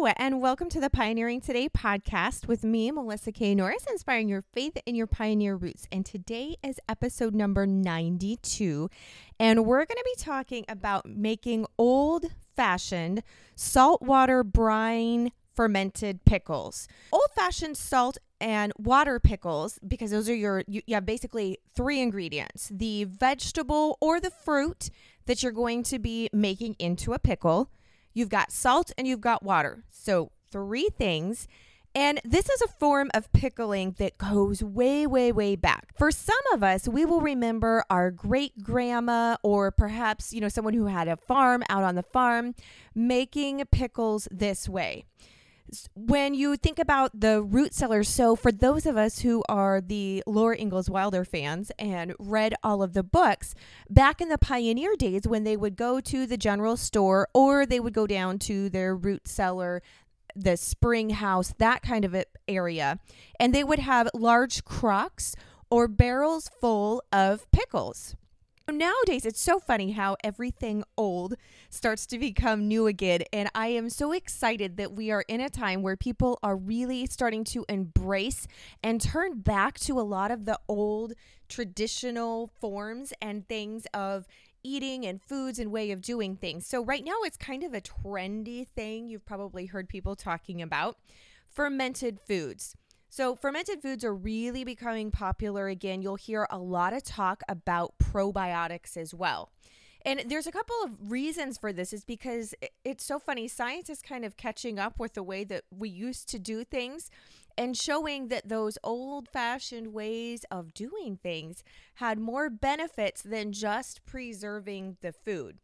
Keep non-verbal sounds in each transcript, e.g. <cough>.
and welcome to the Pioneering Today podcast with me, Melissa K. Norris, inspiring your faith in your pioneer roots. And today is episode number 92, and we're going to be talking about making old fashioned saltwater brine fermented pickles. Old fashioned salt and water pickles, because those are your, you, you have basically three ingredients the vegetable or the fruit that you're going to be making into a pickle You've got salt and you've got water. So, three things. And this is a form of pickling that goes way, way, way back. For some of us, we will remember our great grandma or perhaps, you know, someone who had a farm out on the farm making pickles this way when you think about the root cellars, so for those of us who are the Laura Ingalls Wilder fans and read all of the books, back in the pioneer days when they would go to the general store or they would go down to their root cellar, the spring house, that kind of area, and they would have large crocks or barrels full of pickles. Nowadays, it's so funny how everything old starts to become new again. And I am so excited that we are in a time where people are really starting to embrace and turn back to a lot of the old traditional forms and things of eating and foods and way of doing things. So, right now, it's kind of a trendy thing you've probably heard people talking about fermented foods. So, fermented foods are really becoming popular again. You'll hear a lot of talk about probiotics as well. And there's a couple of reasons for this is because it's so funny. Science is kind of catching up with the way that we used to do things and showing that those old fashioned ways of doing things had more benefits than just preserving the food.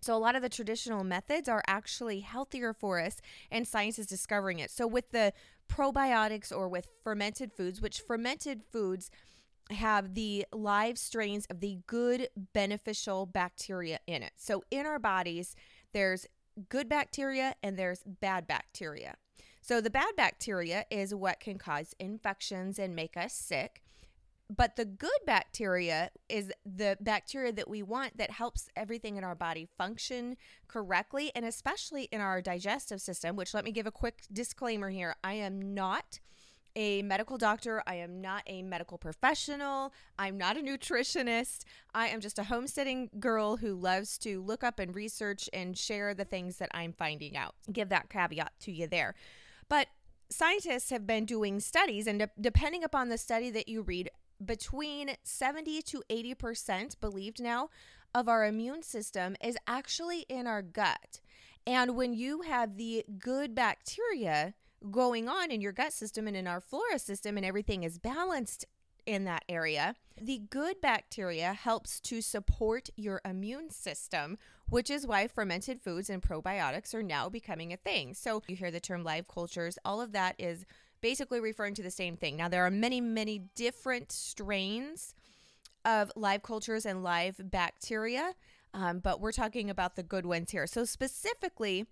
So, a lot of the traditional methods are actually healthier for us, and science is discovering it. So, with the probiotics or with fermented foods, which fermented foods have the live strains of the good beneficial bacteria in it. So, in our bodies, there's good bacteria and there's bad bacteria. So, the bad bacteria is what can cause infections and make us sick. But the good bacteria is the bacteria that we want that helps everything in our body function correctly and especially in our digestive system, which let me give a quick disclaimer here. I am not a medical doctor. I am not a medical professional. I'm not a nutritionist. I am just a homesteading girl who loves to look up and research and share the things that I'm finding out. Give that caveat to you there. But scientists have been doing studies, and de- depending upon the study that you read, between 70 to 80% believed now of our immune system is actually in our gut. And when you have the good bacteria going on in your gut system and in our flora system, and everything is balanced in that area, the good bacteria helps to support your immune system, which is why fermented foods and probiotics are now becoming a thing. So you hear the term live cultures, all of that is basically referring to the same thing. Now, there are many, many different strains of live cultures and live bacteria, um, but we're talking about the good ones here. So, specifically,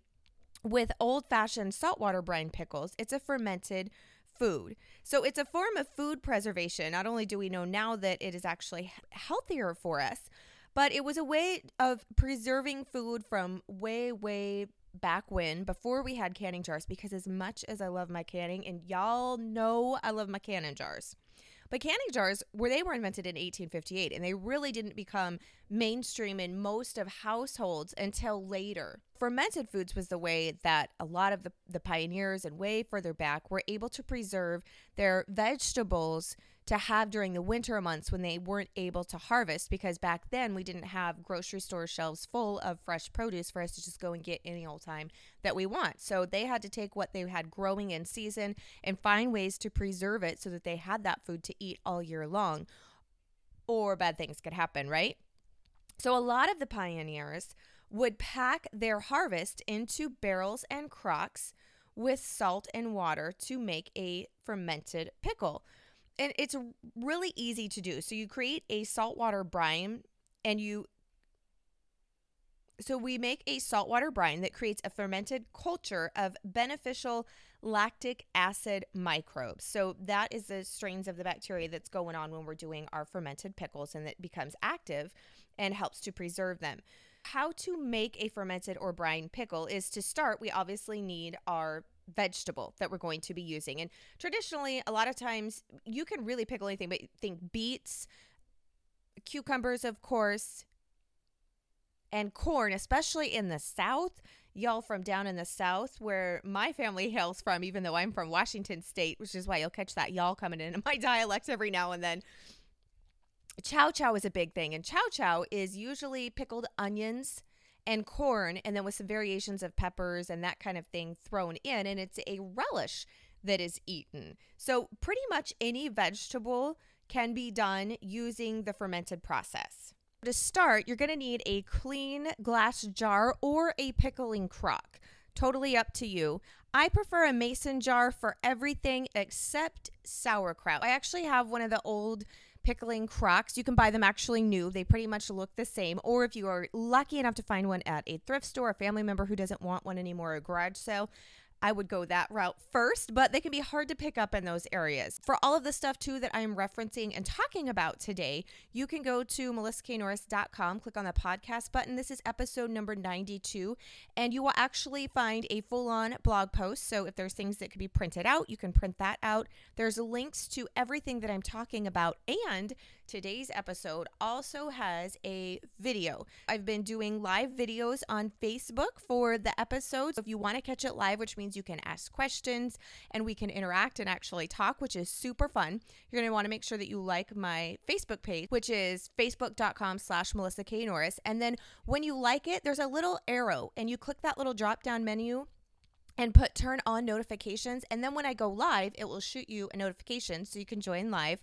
with old fashioned saltwater brine pickles, it's a fermented food. So, it's a form of food preservation. Not only do we know now that it is actually healthier for us, but it was a way of preserving food from way, way back when before we had canning jars because as much as I love my canning and y'all know I love my canning jars. But canning jars were they were invented in 1858 and they really didn't become mainstream in most of households until later. Fermented foods was the way that a lot of the, the pioneers and way further back were able to preserve their vegetables to have during the winter months when they weren't able to harvest because back then we didn't have grocery store shelves full of fresh produce for us to just go and get any old time that we want. So they had to take what they had growing in season and find ways to preserve it so that they had that food to eat all year long or bad things could happen, right? So a lot of the pioneers would pack their harvest into barrels and crocks with salt and water to make a fermented pickle and it's really easy to do. So you create a saltwater brine and you so we make a saltwater brine that creates a fermented culture of beneficial lactic acid microbes. So that is the strains of the bacteria that's going on when we're doing our fermented pickles and that becomes active and helps to preserve them. How to make a fermented or brine pickle is to start, we obviously need our vegetable that we're going to be using. And traditionally, a lot of times you can really pickle anything, but think beets, cucumbers, of course, and corn, especially in the South. Y'all from down in the South, where my family hails from, even though I'm from Washington State, which is why you'll catch that y'all coming in <laughs> my dialect every now and then. Chow chow is a big thing, and chow chow is usually pickled onions and corn, and then with some variations of peppers and that kind of thing thrown in, and it's a relish that is eaten. So, pretty much any vegetable can be done using the fermented process. To start, you're going to need a clean glass jar or a pickling crock. Totally up to you. I prefer a mason jar for everything except sauerkraut. I actually have one of the old pickling crocks. You can buy them actually new. They pretty much look the same. Or if you are lucky enough to find one at a thrift store, a family member who doesn't want one anymore, a garage sale, I would go that route first, but they can be hard to pick up in those areas. For all of the stuff too that I'm referencing and talking about today, you can go to melissaknorris.com, click on the podcast button. This is episode number 92, and you will actually find a full on blog post. So if there's things that could be printed out, you can print that out. There's links to everything that I'm talking about, and today's episode also has a video. I've been doing live videos on Facebook for the episodes. If you want to catch it live, which means you can ask questions and we can interact and actually talk, which is super fun. You're going to want to make sure that you like my Facebook page, which is facebook.com slash Melissa K. Norris. And then when you like it, there's a little arrow and you click that little drop down menu and put turn on notifications. And then when I go live, it will shoot you a notification so you can join live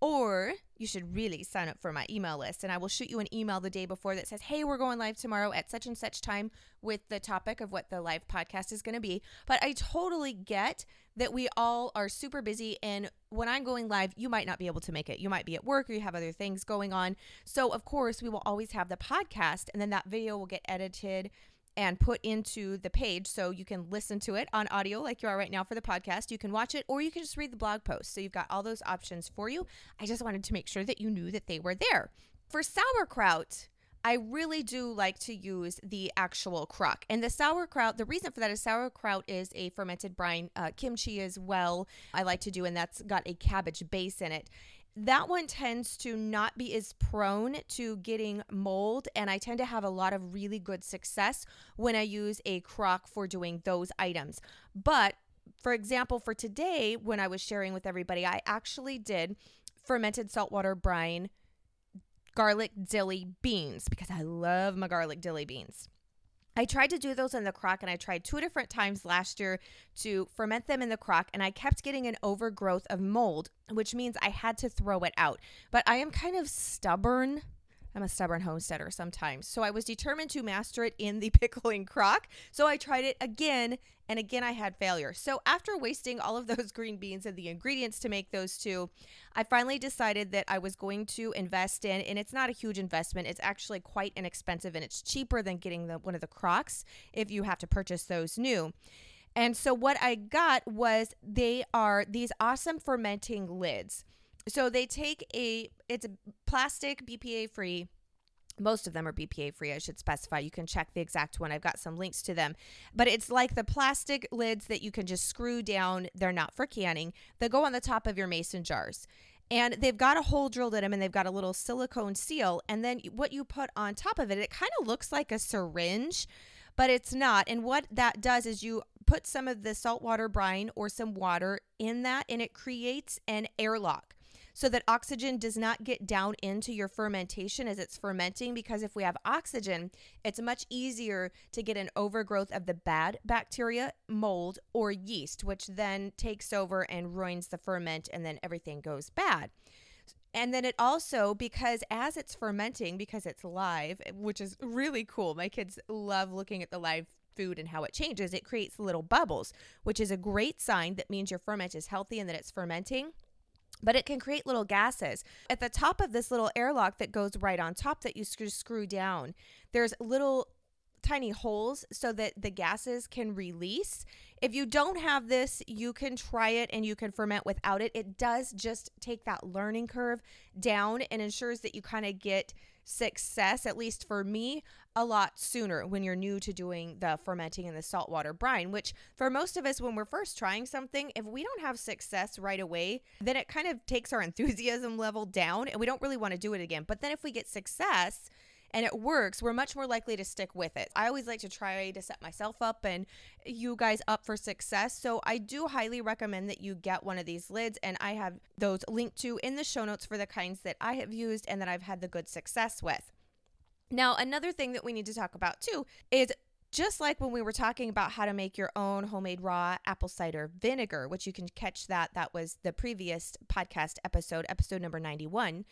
or you should really sign up for my email list and I will shoot you an email the day before that says, Hey, we're going live tomorrow at such and such time with the topic of what the live podcast is going to be. But I totally get that we all are super busy. And when I'm going live, you might not be able to make it. You might be at work or you have other things going on. So, of course, we will always have the podcast and then that video will get edited and put into the page so you can listen to it on audio like you are right now for the podcast. You can watch it or you can just read the blog post. So you've got all those options for you. I just wanted to make sure that you knew that they were there. For sauerkraut, I really do like to use the actual crock. And the sauerkraut, the reason for that is sauerkraut is a fermented brine, uh, kimchi as well. I like to do, and that's got a cabbage base in it that one tends to not be as prone to getting mold and i tend to have a lot of really good success when i use a crock for doing those items. But for example for today when i was sharing with everybody i actually did fermented saltwater brine garlic dilly beans because i love my garlic dilly beans I tried to do those in the crock and I tried two different times last year to ferment them in the crock and I kept getting an overgrowth of mold, which means I had to throw it out. But I am kind of stubborn I'm a stubborn homesteader sometimes. So I was determined to master it in the <laughs> pickling crock. So I tried it again and again I had failure. So after wasting all of those green beans and the ingredients to make those two, I finally decided that I was going to invest in and it's not a huge investment. It's actually quite inexpensive and it's cheaper than getting the one of the crocks if you have to purchase those new. And so what I got was they are these awesome fermenting lids. So they take a it's a plastic BPA free most of them are BPA free, I should specify. You can check the exact one. I've got some links to them. But it's like the plastic lids that you can just screw down. They're not for canning. They go on the top of your mason jars. And they've got a hole drilled in them and they've got a little silicone seal. And then what you put on top of it, it kind of looks like a syringe, but it's not. And what that does is you put some of the saltwater brine or some water in that and it creates an airlock so that oxygen does not get down into your fermentation as it's fermenting. Because if we have oxygen, it's much easier to get an overgrowth of the bad bacteria, mold, or yeast, which then takes over and ruins the ferment, and then everything goes bad. And then it also, because as it's fermenting, because it's live, which is really cool, my kids love looking at the live food and how it changes, it creates little bubbles, which is a great sign that means your ferment is healthy and that it's fermenting but it can create little gases. At the top of this little airlock that goes right on top that you screw down, there's little tiny holes so that the gases can release. If you don't have this, you can try it and you can ferment without it. It does just take that learning curve down and ensures that you kind of get success, at least for me, a lot sooner when you're new to doing the fermenting in the saltwater brine, which for most of us, when we're first trying something, if we don't have success right away, then it kind of takes our <laughs> enthusiasm level down and we don't really want to do it again. But then if we get success, and it works, we're much more likely to stick with it. I always like to try to set myself up and you guys up for success. So I do highly recommend that you get one of these lids, and I have those linked to in the show notes for the kinds that I have used and that I've had the good success with. Now, another thing that we need to talk about too is just like when we were talking about how to make your own homemade raw apple cider vinegar, which you can catch that, that was the previous podcast episode, episode number 91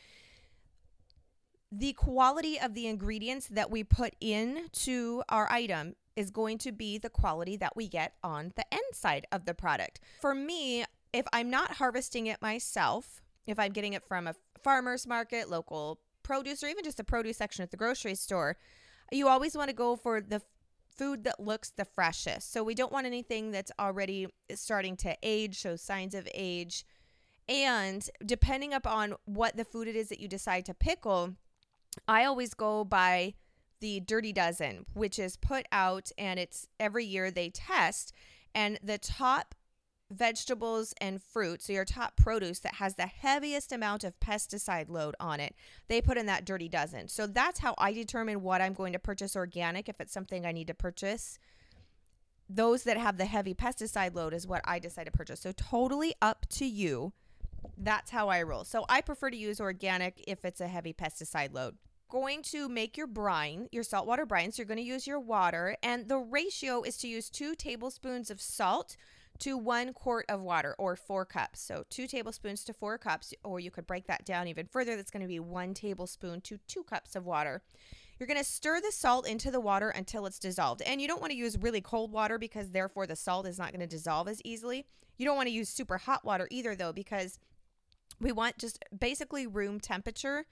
the quality of the ingredients that we put into our item is going to be the quality that we get on the end side of the product. For me, if I'm not harvesting it myself, if I'm getting it from a farmer's market, local produce, or even just a produce section at the grocery store, you always want to go for the food that looks the freshest. So we don't want anything that's already starting to age, show signs of age. And depending upon what the food it is that you decide to pickle, I always go by the Dirty Dozen, which is put out and it's every year they test. And the top vegetables and fruit, so your top produce that has the heaviest amount of pesticide load on it, they put in that Dirty Dozen. So that's how I determine what I'm going to purchase organic if it's something I need to purchase. Those that have the heavy pesticide load is what I decide to purchase. So totally up to you. That's how I roll. So I prefer to use organic if it's a heavy pesticide load going to make your brine, your saltwater brine. So you're going to use your water, and the ratio is to use two tablespoons of salt to one quart of water or four cups. So two tablespoons to four cups, or you could break that down even further. That's going to be one tablespoon to two cups of water. You're going to stir the salt into the water until it's dissolved. And you don't want to use really cold water because therefore the salt is not going to dissolve as easily. You don't want to use super hot water either, though, because we want just basically room temperature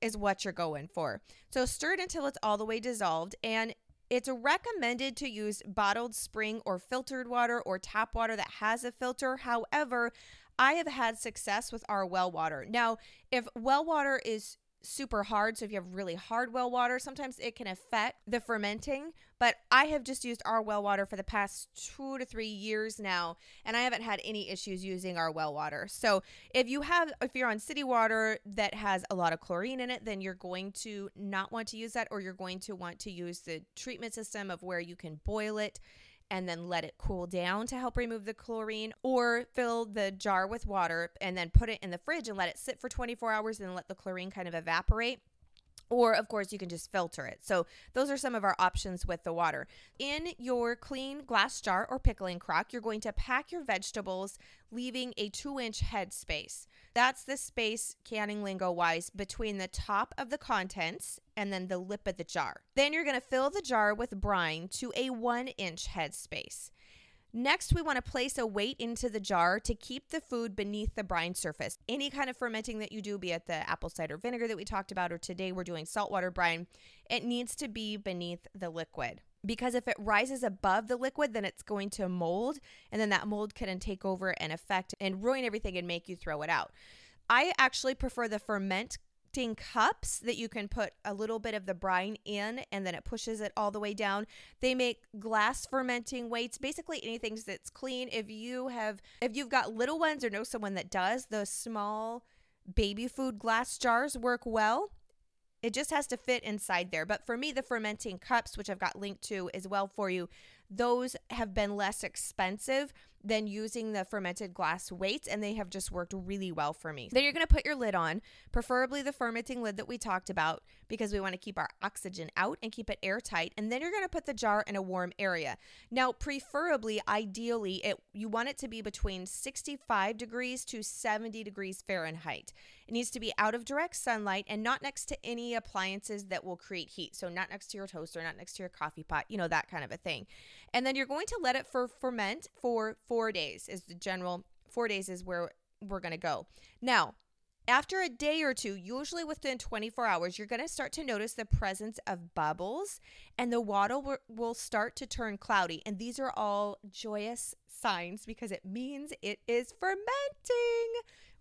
is what you're going for. So stir it until it's all the way dissolved and it's recommended to use bottled spring or filtered water or tap water that has a filter. However, I have had success with our well water. Now, if well water is super hard. So if you have really hard well water, sometimes it can affect the fermenting. But I have just used our well water for the past two to three years now, and I haven't had any issues using our well water. So if you have, if you're on city water that has a lot of chlorine in it, then you're going to not want to use that, or you're going to want to use the treatment system of where you can boil it and then let it cool down to help remove the chlorine, or fill the jar with water and then put it in the fridge and let it sit for 24 hours and let the chlorine kind of evaporate. Or, of course, you can just filter it. So, those are some of our options with the water. In your clean glass jar or pickling crock, you're going to pack your vegetables, leaving a two inch head space. That's the space, canning lingo wise, between the top of the contents and then the lip of the jar. Then you're going to fill the jar with brine to a one inch head space. Next, we want to place a weight into the jar to keep the food beneath the brine surface. Any kind of fermenting that you do, be it the apple cider vinegar that we talked about, or today we're doing saltwater brine, it needs to be beneath the liquid. Because if it rises above the liquid, then it's going to mold, and then that mold can take over and affect and ruin everything and make you throw it out. I actually prefer the ferment cups that you can put a little bit of the brine in and then it pushes it all the way down. They make glass fermenting weights, basically anything that's clean. If you have if you've got little ones or know someone that does, those small baby food glass jars work well. It just has to fit inside there. But for me, the fermenting cups, which I've got linked to as well for you, those have been less expensive than using the fermented glass weights, and they have just worked really well for me. Then you're going to put your lid on, preferably the fermenting lid that we talked about, because we want to keep our oxygen out and keep it airtight. And then you're going to put the jar in a warm area. Now, preferably, ideally, it you want it to be between 65 degrees to 70 degrees Fahrenheit. It needs to be out of direct sunlight and not next to any appliances that will create heat. So, not next to your toaster, not next to your coffee pot, you know, that kind of a thing. And then you're going to let it for ferment for four days, is the general four days is where we're going to go. Now, After a day or two, usually within 24 hours, you're going to start to notice the presence of bubbles and the water will start to turn cloudy. And these are all joyous signs because it means it is fermenting,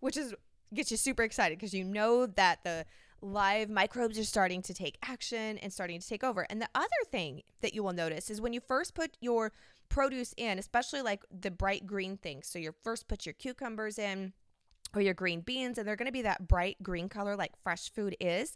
which is gets you super excited because you know that the live microbes are starting to take action and starting to take over. And the other thing that you will notice is when you first put your produce in, especially like the bright green things. So you first put your cucumbers in or your green beans, and they're going to be that bright green color like fresh food is.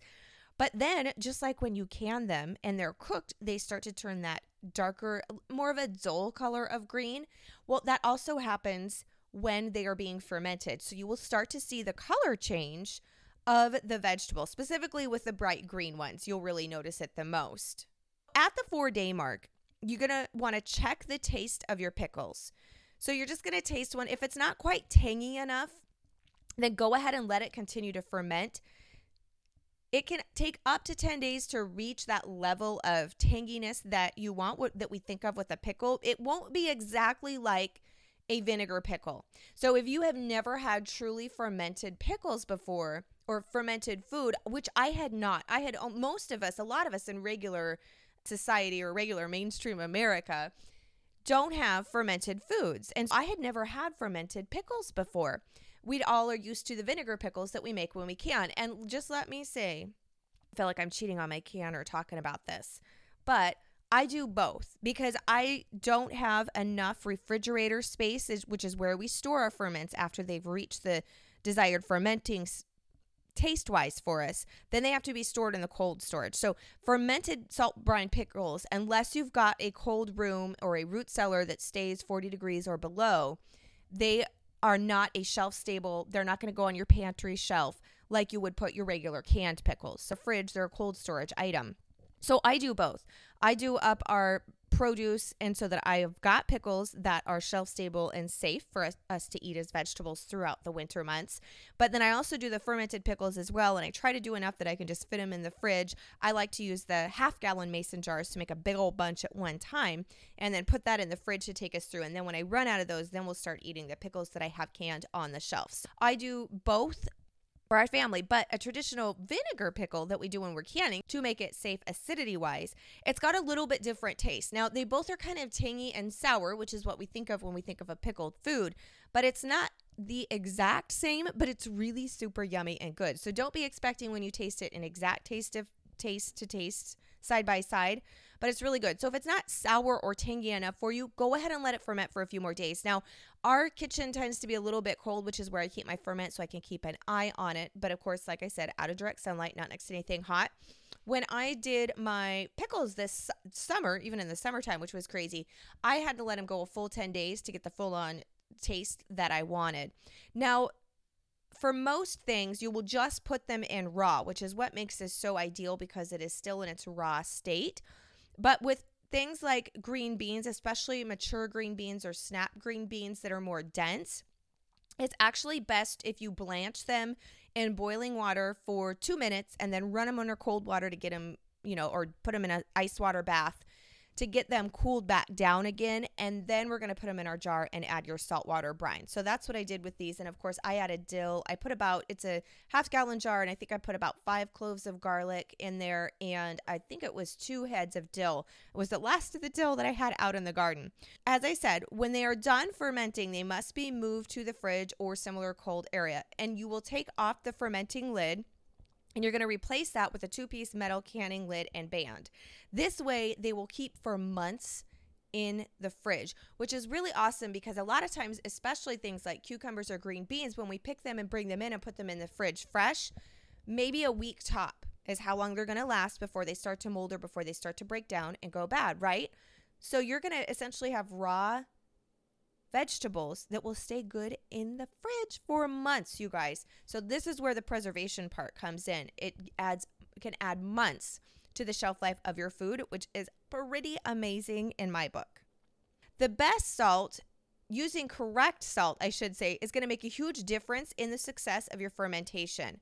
But then, just like when you can them and they're cooked, they start to turn that darker, more of a dull color of green. Well, that also happens when they are being fermented. So you will start to see the color change of the vegetable, specifically with the bright green ones. You'll really notice it the most. At the four day mark, you're going to want to check the taste of your pickles. So you're just going to taste one. If it's not quite tangy enough, then go ahead and let it continue to ferment. It can take up to 10 days to reach that level of tanginess that you want, what, that we think of with a pickle. It won't be exactly like a vinegar pickle. So if you have never had truly fermented pickles before or fermented food, which I had not, I had um, most of us, a lot of us in regular society or regular mainstream America don't have fermented foods. And I had never had fermented pickles before we all are used to the vinegar pickles that we make when we can. And just let me say, I feel like I'm cheating on my canner talking about this, but I do both because I don't have enough refrigerator space, which is where we store our ferments after they've reached the desired fermenting taste wise for us, then they have to be stored in the cold storage. So, fermented salt brine pickles, unless you've got a cold room or a root cellar that stays 40 degrees or below, they are not a shelf stable. They're not going to go on your pantry shelf like you would put your regular canned pickles. So, fridge, they're a cold storage item. So, I do both. I do up our produce and so that I have got pickles that are shelf stable and safe for us, us, to eat as vegetables throughout the winter months. But then I also do the fermented pickles as well and I try to do enough that I can just fit them in the fridge. I like to use the half gallon mason jars to make a big old bunch at one time and then put that in the fridge to take us through. And then when I run out of those, then we'll start eating the pickles that I have canned on the shelves. I do both for our family, but a traditional vinegar pickle that we do when we're canning to make it safe acidity wise, it's got a little bit different taste. Now, they both are kind of tangy and sour, which is what we think of when we think of a pickled food, but it's not the exact same, but it's really super yummy and good. So don't be expecting when you taste it an exact taste of taste to taste side by side, but it's really good. So if it's not sour or tangy enough for you, go ahead and let it ferment for a few more days. Now, our kitchen tends to be a little bit cold, which is where I keep my ferment so I can keep an eye on it. But of course, like I said, out of direct sunlight, not next to anything hot. When I did my pickles this summer, even in the summertime, which was crazy, I had to let them go a full 10 days to get the full on taste that I wanted. Now, for most things, you will just put them in raw, which is what makes this so ideal because it is still in its raw state. But with things like green beans, especially mature green beans or snap green beans that are more dense, it's actually best if you blanch them in boiling water for two minutes and then run them under cold water to get them, you know, or put them in an ice water bath to get them cooled back down again. And then we're going to put them in our jar and add your saltwater brine. So that's what I did with these. And of course, I added dill. I put about, it's a half gallon jar, and I think I put about five cloves of garlic in there. And I think it was two heads of dill. It was the last of the dill that I had out in the garden. As I said, when they are done fermenting, they must be moved to the fridge or similar cold area. And you will take off the fermenting lid and you're going to replace that with a two piece metal canning lid and band. This way, they will keep for months in the fridge, which is really awesome because a lot of times, especially things like cucumbers or green beans, when we pick them and bring them in and put them in the fridge fresh, maybe a week top is how long they're going to last before they start to mold or before they start to break down and go bad, right? So you're going to essentially have raw vegetables that will stay good in the fridge for months, you guys. So this is where the preservation part comes in. It adds can add months to the shelf life of your food, which is pretty amazing in my book. The best salt using correct salt, I should say, is going to make a huge difference in the success of your fermentation.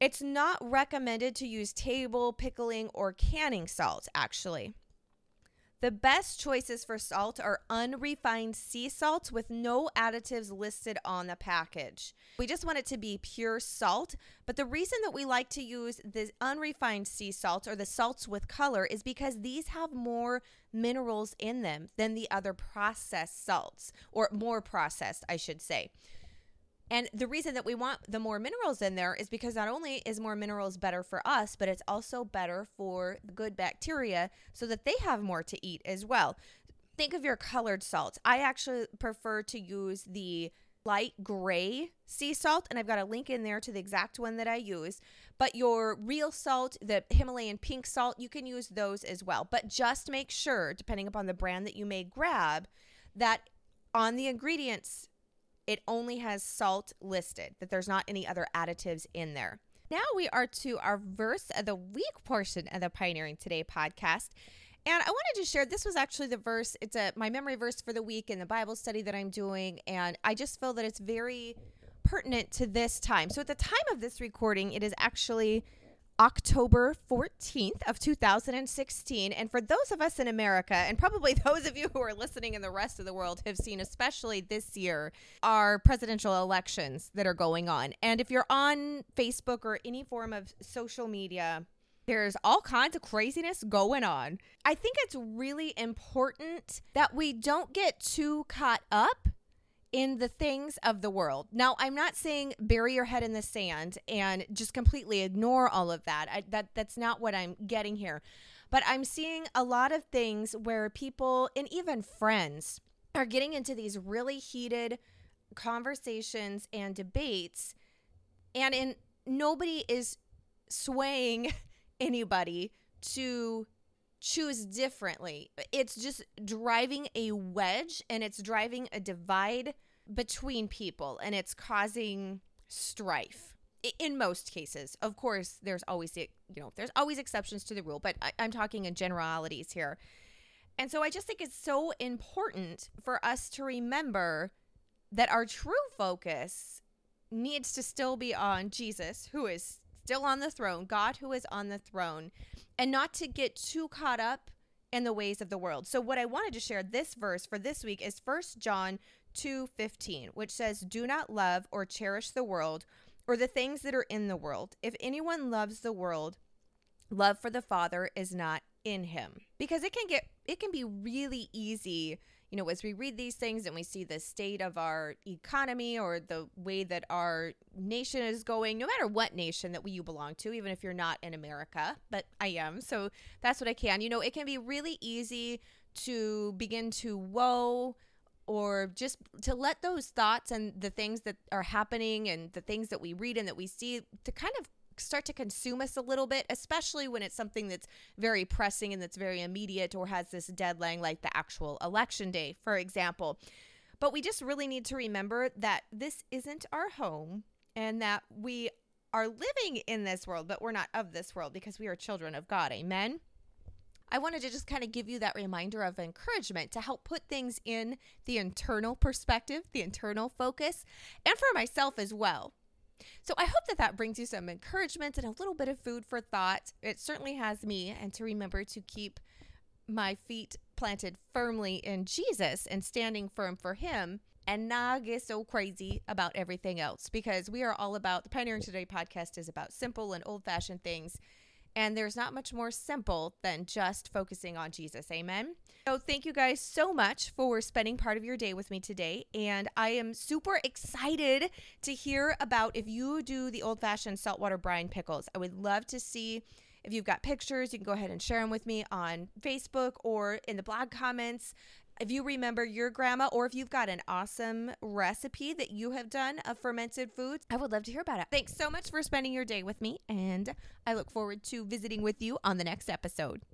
It's not recommended to use table, pickling, or canning salt, actually. The best choices for salt are unrefined sea salts with no additives listed on the package. We just want it to be pure salt, but the reason that we like to use the unrefined sea salts or the salts with color is because these have more minerals in them than the other processed salts, or more processed, I should say. And the reason that we want the more minerals in there is because not only is more minerals better for us, but it's also better for good bacteria so that they have more to eat as well. Think of your colored salts. I actually prefer to use the light gray sea salt, and I've got a link in there to the exact one that I use. But your real salt, the Himalayan pink salt, you can use those as well. But just make sure, depending upon the brand that you may grab, that on the ingredients it only has salt listed, that there's not any other additives in there. Now we are to our verse of the week portion of the Pioneering Today podcast. And I wanted to share this was actually the verse, it's a my memory verse for the week in the Bible study that I'm doing. And I just feel that it's very pertinent to this time. So at the time of this recording, it is actually October 14th of 2016 and for those of us in America and probably <laughs> those of you who are listening in the rest of the world have seen especially this year our presidential elections that are going on and if you're on Facebook or any form of social media there's all kinds of craziness going on. I think it's really important that we don't get too caught up in the things of the world. Now, I'm not saying bury your head in the sand and just completely ignore all of that. I, that that's not what I'm getting here. But I'm seeing a lot of things where people and even friends are getting into these really heated conversations and debates and in nobody is swaying <laughs> anybody to choose differently. It's just driving a wedge and it's driving a divide between people and it's causing strife in most cases. Of course there's always you know there's always exceptions to the rule but I, i'm talking in generalities here. And so i just think it's so important for us to remember that our true focus needs to still be on jesus who is still on the throne god who is on the throne and not to get too caught up in the ways of the world. So what i wanted to share this verse for this week is first john 2:15, which says, "Do not love or cherish the world or the things that are in the world. If anyone loves the world, love for the Father is not in him." Because it can get it can be really easy, you know, as we read these things and we see the state of our economy or the way that our nation is going, no matter what nation that we you belong to, even if you're not in America, but I am. So that's what I can. You know, it can be really easy to begin to woe or just to let those thoughts and the things that are happening and the things that we read and that we see to kind of start to consume us a little bit, especially when it's something that's very pressing and that's very immediate or has this deadline, like the actual election day, for example. But we just really need to remember that this isn't our home and that we are living in this world, but we're not of this world because we are children of God. Amen. I wanted to just kind of give you that reminder of encouragement to help put things in the internal perspective, the internal focus, and for myself as well. So I hope that that brings you some encouragement and a little bit of food for thought. It certainly has me, and to remember to keep my feet planted firmly in Jesus and standing firm for Him and not get so crazy about everything else because we are all about the Pioneering Today podcast is about simple and old fashioned things and there's not much more simple than just focusing on Jesus. Amen. So, thank you guys so much for spending part of your day with me today. And I am super excited to hear about if you do the old fashioned saltwater brine pickles. I would love to see. If you've got pictures, you can go ahead and share them with me on Facebook or in the blog comments if you remember your grandma or if you've got an awesome recipe that you have done of fermented foods, I would love to hear about it. Thanks so much for spending your day with me, and I look forward to visiting with you on the next episode.